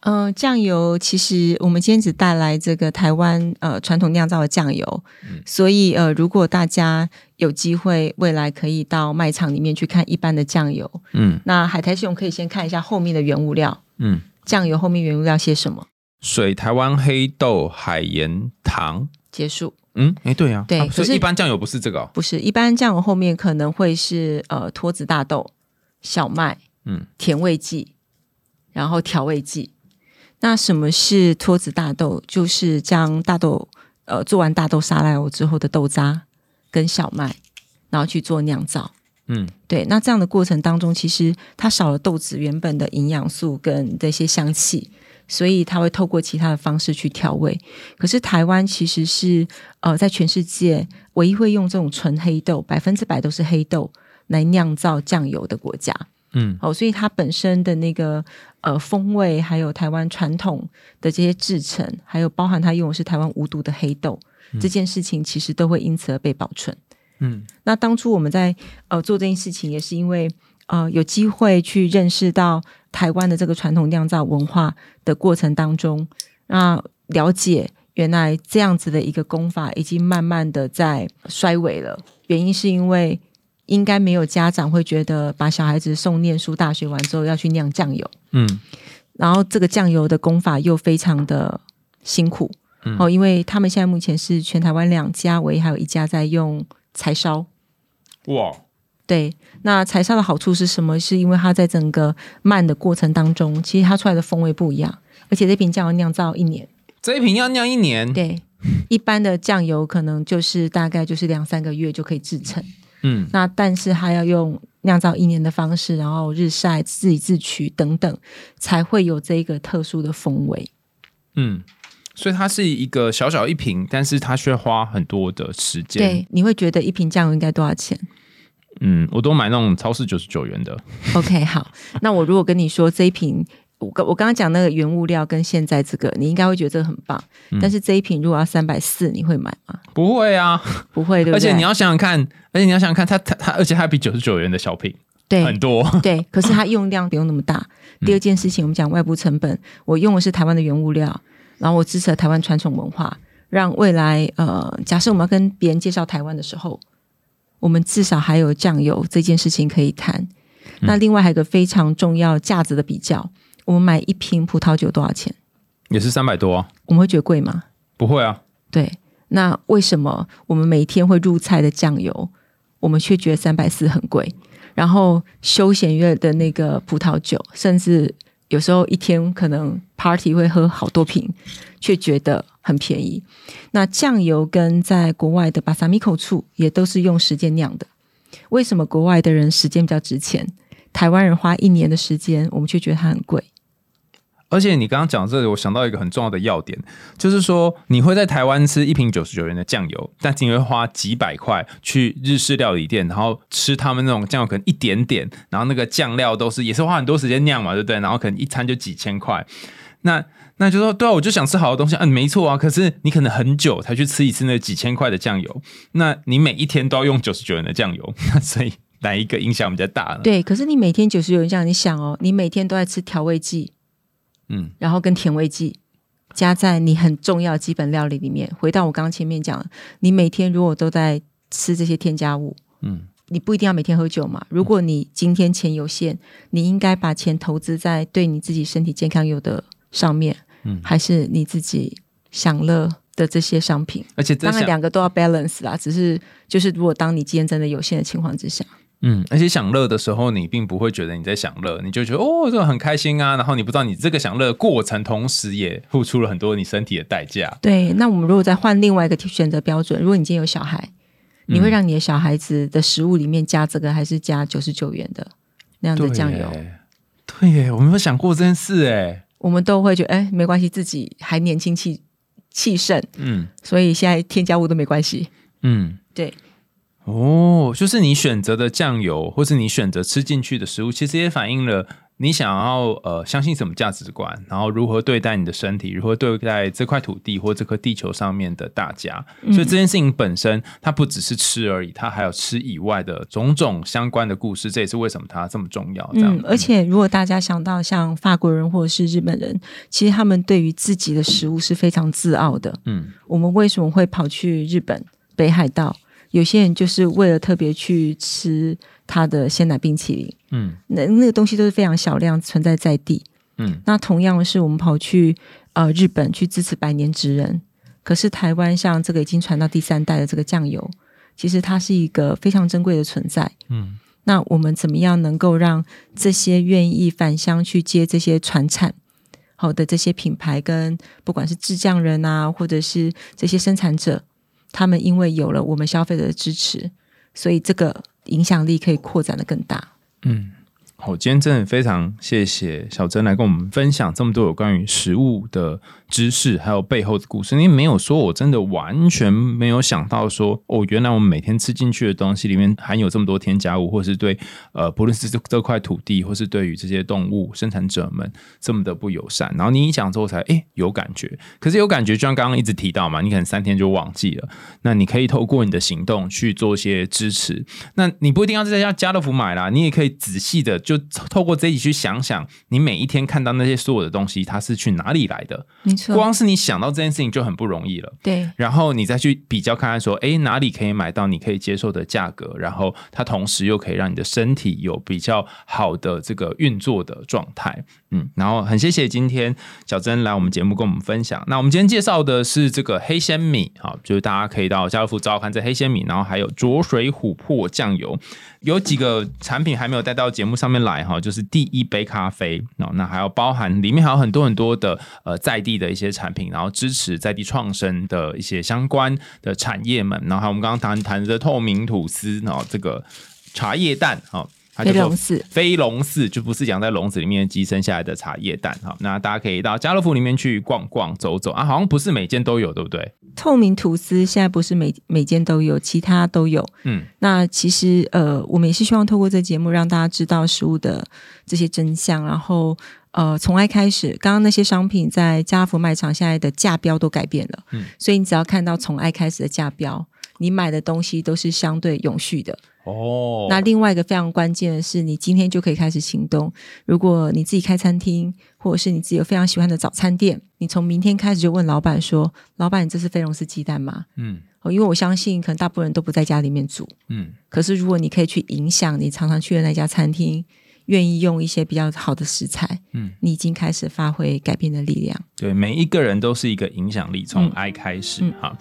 呃，酱油其实我们今天只带来这个台湾呃传统酿造的酱油，嗯所以呃，如果大家有机会未来可以到卖场里面去看一般的酱油，嗯那海苔熊可以先看一下后面的原物料，嗯，酱油后面原物料些什么？水、台湾黑豆、海盐、糖。结束。嗯，哎，对啊，对啊所以一般酱油不是这个哦。不是，一般酱油后面可能会是呃脱子大豆、小麦、嗯甜味剂，然后调味剂。那什么是脱子大豆？就是将大豆呃做完大豆沙拉油之后的豆渣跟小麦，然后去做酿造。嗯对，那这样的过程当中，其实它少了豆子原本的营养素跟这些香气，所以它会透过其他的方式去调味。可是台湾其实是呃，在全世界唯一会用这种纯黑豆，百分之百都是黑豆来酿造酱油的国家。嗯哦，所以它本身的那个呃风味，还有台湾传统的这些制成，还有包含它用的是台湾无毒的黑豆，这件事情其实都会因此而被保存。嗯那当初我们在呃做这件事情，也是因为呃有机会去认识到台湾的这个传统酿造文化的过程当中，那了解原来这样子的一个功法已经慢慢的在衰微了。原因是因为应该没有家长会觉得把小孩子送念书大学完之后要去酿酱油，嗯然后这个酱油的功法又非常的辛苦。嗯哦，因为他们现在目前是全台湾两家，唯一还有一家在用柴烧。哇，对，那柴烧的好处是什么？是因为它在整个慢的过程当中，其实它出来的风味不一样，而且这瓶酱油酿造一年。这一瓶要酿一年。对，一般的酱油可能就是大概就是两三个月就可以制成，嗯那但是它要用酿造一年的方式，然后日晒、自己自取等等，才会有这一个特殊的风味。嗯，所以它是一个小小一瓶，但是它却花很多的时间。，对，你会觉得一瓶酱油应该多少钱？嗯，我都买那种超市九十九元的。OK，好，那我如果跟你说这一瓶，我刚我刚刚讲那个原物料跟现在这个，你应该会觉得这个很棒。嗯但是这一瓶如果要三百四，你会买吗？不会啊，不会，对不对？而且你要想想看，而且你要想想看，它它它，而且它比九十九元的小瓶对很多。对，可是它用量不用那么大。嗯第二件事情，我们讲外部成本，我用的是台湾的原物料，然后我支持了台湾传统文化，让未来呃，假设我们要跟别人介绍台湾的时候，我们至少还有酱油这件事情可以谈。嗯那另外还有一个非常重要价值的比较，我们买一瓶葡萄酒多少钱？也是三百多啊，我们会觉得贵吗？不会啊，对，那为什么我们每一天会入菜的酱油，我们却觉得三百四很贵？然后休闲乐的那个葡萄酒，甚至有时候一天可能 party 会喝好多瓶，却觉得很便宜。那酱油跟在国外的巴萨米口醋也都是用时间酿的，为什么国外的人时间比较值钱？台湾人花一年的时间，我们却觉得它很贵。而且你刚刚讲这里，我想到一个很重要的要点，就是说你会在台湾吃一瓶九十九元的酱油，但是你会花几百块去日式料理店，然后吃他们那种酱油，可能一点点，然后那个酱料都是也是花很多时间酿嘛，对不对？然后可能一餐就几千块，那那就说对啊，我就想吃好的东西，嗯，没错啊。可是你可能很久才去吃一次那几千块的酱油，那你每一天都要用九十九元的酱油，所以哪一个影响比较大呢？对，可是你每天九十九元这样，你想哦，你每天都在吃调味剂，嗯然后跟甜味剂加在你很重要的基本料理里面。回到我刚刚前面讲，你每天如果都在吃这些添加物，嗯你不一定要每天喝酒嘛。如果你今天钱有限，你应该把钱投资在对你自己身体健康有的上面，嗯还是你自己享乐的这些商品？而且这想两个都要 balance 啦，只是就是如果当你今天真的有限的情况之下，嗯，而且享乐的时候，你并不会觉得你在享乐，你就觉得哦，这个很开心啊。然后你不知道你这个享乐的过程，同时也付出了很多你身体的代价。对，那我们如果再换另外一个选择标准，如果你今天有小孩，你嗯会让你的小孩子的食物里面加这个，还是加九十九元的那样的酱油？对耶，我没有想过这件事哎。我们都会觉得，哎，没关系，自己还年轻气气盛，嗯所以现在添加物都没关系。嗯，对，哦，就是你选择的酱油，或是你选择吃进去的食物，其实也反映了你想要呃相信什么价值观，然后如何对待你的身体，如何对待这块土地或这颗地球上面的大家。所以这件事情本身，它不只是吃而已，它还有吃以外的种种相关的故事。这也是为什么它这么重要。这样，而且如果大家想到像法国人或者是日本人，其实他们对于自己的食物是非常自傲的。嗯，我们为什么会跑去日本北海道？有些人就是为了特别去吃他的鲜奶冰淇淋，嗯，那那个东西都是非常小量存在在地，嗯。那同样是，我们跑去呃日本去支持百年职人，可是台湾像这个已经传到第三代的这个酱油，其实它是一个非常珍贵的存在，嗯。那我们怎么样能够让这些愿意返乡去接这些传产好的这些品牌，跟不管是制酱人啊，或者是这些生产者？他们因为有了我们消费者的支持，所以这个影响力可以扩展的更大。嗯。好，今天真的非常谢谢小珍来跟我们分享这么多有关于食物的知识，还有背后的故事。因为没有说，我真的完全没有想到说，哦，原来我们每天吃进去的东西里面含有这么多添加物，或是对呃，不论是这这块土地，或是对于这些动物生产者们这么的不友善。然后你一讲之后才哎有感觉，可是有感觉就像刚刚一直提到嘛，你可能三天就忘记了。那你可以透过你的行动去做一些支持。那你不一定要在家家乐福买啦，你也可以仔细的。就透过这一集去想想，你每一天看到那些所有的东西，它是去哪里来的？没错，光是你想到这件事情就很不容易了。对，然后你再去比较看看，说，哎，哪里可以买到你可以接受的价格？然后它同时又可以让你的身体有比较好的这个运作的状态。嗯，然后很谢谢今天小珍来我们节目跟我们分享。那我们今天介绍的是这个黑鲜米，好，就是大家可以到家乐福找看这黑鲜米，然后还有浊水琥珀酱油，有几个产品还没有带到节目上面来哈，就是第一杯咖啡那，那还要包含里面还有很多很多的呃在地的一些产品，然后支持在地创生的一些相关的产业们，然后还有我们刚刚谈谈的透明吐司，然后这个茶叶蛋哈。飞龙寺，飞龙寺就不是养在笼子里面寄生下来的茶叶蛋哈。那大家可以到家乐福里面去逛逛、走走啊，好像不是每间都有，对不对？透明吐司现在不是每每间都有，其他都有。嗯，那其实呃，我们也是希望透过这节目让大家知道食物的这些真相。然后呃，从爱开始，刚刚那些商品在家乐福卖场现在的价标都改变了。嗯，所以你只要看到从爱开始的价标，你买的东西都是相对永续的。哦，那另外一个非常关键的是，你今天就可以开始行动。如果你自己开餐厅，或者是你自己有非常喜欢的早餐店，你从明天开始就问老板说：“老板，你这是飞龙斯鸡蛋吗？”嗯，哦，因为我相信可能大部分人都不在家里面煮。嗯，可是如果你可以去影响你常常去的那家餐厅，愿意用一些比较好的食材，嗯，你已经开始发挥改变的力量。对，每一个人都是一个影响力，从爱开始哈。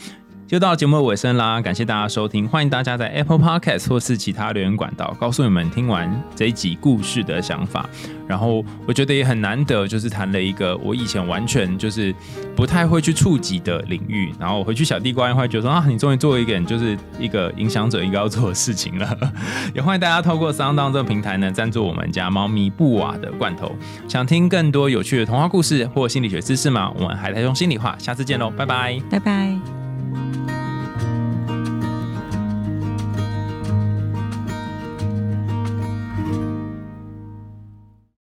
就到节目的尾声啦，感谢大家收听，欢迎大家在 Apple Podcast 或是其他留言管道告诉你们听完这一集故事的想法。然后我觉得也很难得，就是谈了一个我以前完全就是不太会去触及的领域。然后回去小地瓜会觉得说啊，你终于做一个就是一个影响者应该要做的事情了。也欢迎大家透过 Sound 这个平台呢赞助我们家猫咪布瓦的罐头。想听更多有趣的童话故事或心理学知识吗？我们海苔兄心里话，下次见喽，拜拜，拜拜。